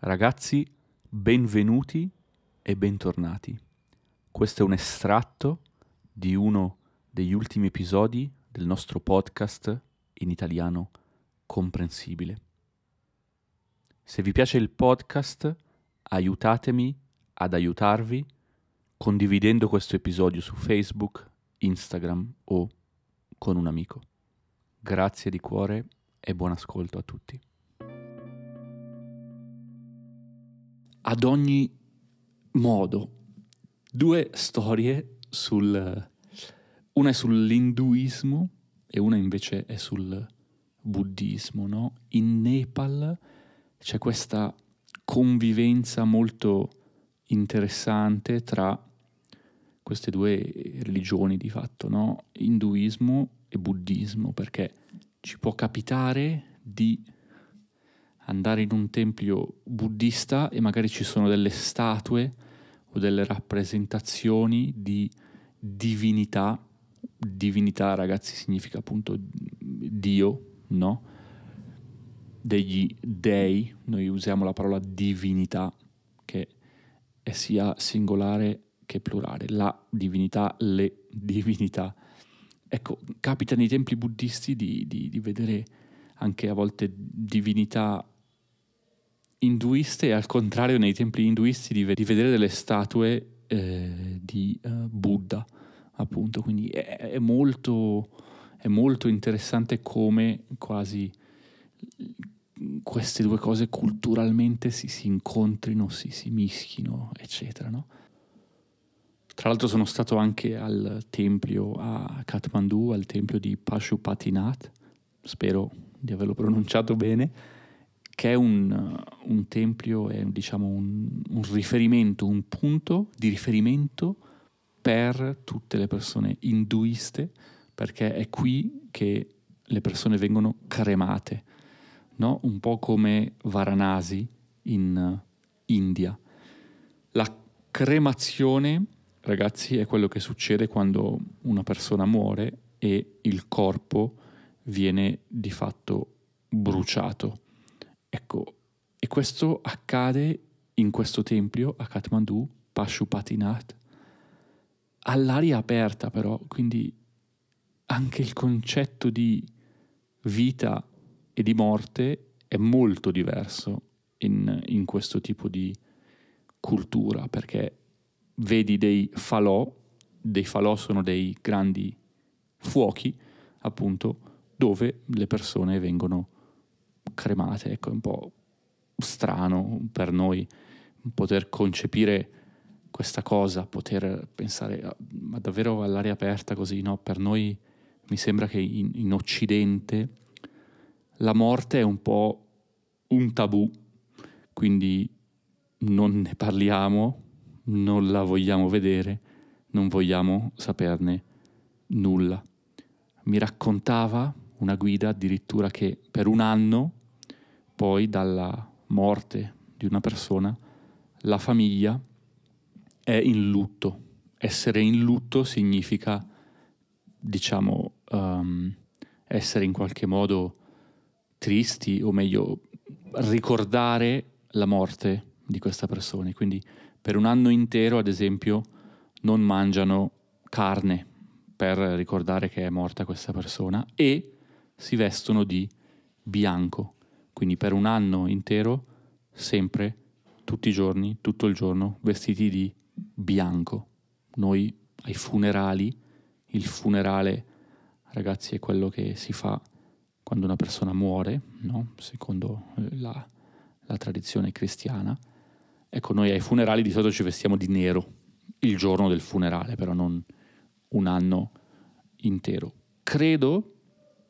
Ragazzi, benvenuti e bentornati. Questo è un estratto di uno degli ultimi episodi del nostro podcast in italiano comprensibile. Se vi piace il podcast, aiutatemi ad aiutarvi condividendo questo episodio su Facebook, Instagram o con un amico. Grazie di cuore e buon ascolto a tutti. Ad ogni modo. Due storie sul... Una è sull'induismo e una invece è sul buddismo, no? In Nepal c'è questa convivenza molto interessante tra queste due religioni di fatto, no? Induismo e buddismo, perché ci può capitare di andare in un tempio buddista e magari ci sono delle statue o delle rappresentazioni di divinità. Divinità, ragazzi, significa appunto Dio, no? Degli dei, noi usiamo la parola divinità, che è sia singolare che plurale. La divinità, le divinità. Ecco, capita nei templi buddisti di, di, di vedere anche a volte divinità induiste e al contrario nei templi induisti di, vedere delle statue eh, di uh, Buddha, appunto, quindi è, è, molto, è molto interessante come quasi queste due cose culturalmente si, si incontrino, si, si mischino, eccetera, no? Tra l'altro sono stato anche al tempio a Kathmandu, al tempio di Pashupatinath, spero di averlo pronunciato bene, che è un, un tempio, è diciamo un, un, riferimento, un punto di riferimento per tutte le persone induiste, perché è qui che le persone vengono cremate, no? un po' come Varanasi in India. La cremazione, ragazzi, è quello che succede quando una persona muore e il corpo viene di fatto bruciato Ecco, e questo accade in questo tempio a Kathmandu, Pashupatinath, all'aria aperta però, quindi anche il concetto di vita e di morte è molto diverso in, in questo tipo di cultura, perché vedi dei falò, dei falò sono dei grandi fuochi, appunto, dove le persone vengono cremate, ecco, è un po' strano per noi poter concepire questa cosa, poter pensare ma davvero all'aria aperta così, no? Per noi mi sembra che in, in Occidente la morte è un po' un tabù, quindi non ne parliamo, non la vogliamo vedere, non vogliamo saperne nulla. Mi raccontava una guida addirittura che per un anno poi dalla morte di una persona, la famiglia è in lutto. Essere in lutto significa, diciamo, um, essere in qualche modo tristi, o meglio, ricordare la morte di questa persona. Quindi per un anno intero, ad esempio, non mangiano carne per ricordare che è morta questa persona e si vestono di bianco quindi per un anno intero, sempre, tutti i giorni, tutto il giorno, vestiti di bianco. Noi ai funerali, il funerale, ragazzi, è quello che si fa quando una persona muore, no? secondo eh, la, la tradizione cristiana. Ecco, noi ai funerali di solito ci vestiamo di nero il giorno del funerale, però non un anno intero. Credo,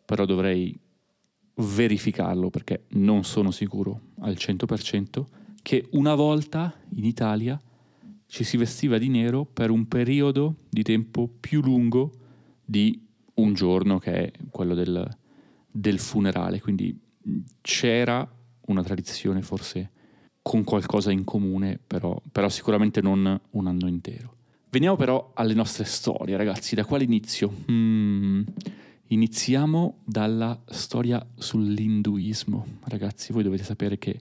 però dovrei verificarlo perché non sono sicuro al 100%, che una volta in Italia ci si vestiva di nero per un periodo di tempo più lungo di un giorno che è quello del, del funerale, quindi c'era una tradizione forse con qualcosa in comune, però, però sicuramente non un anno intero. Veniamo però alle nostre storie, ragazzi, da quale inizio? Mm, Iniziamo dalla storia sull'induismo. Ragazzi, voi dovete sapere che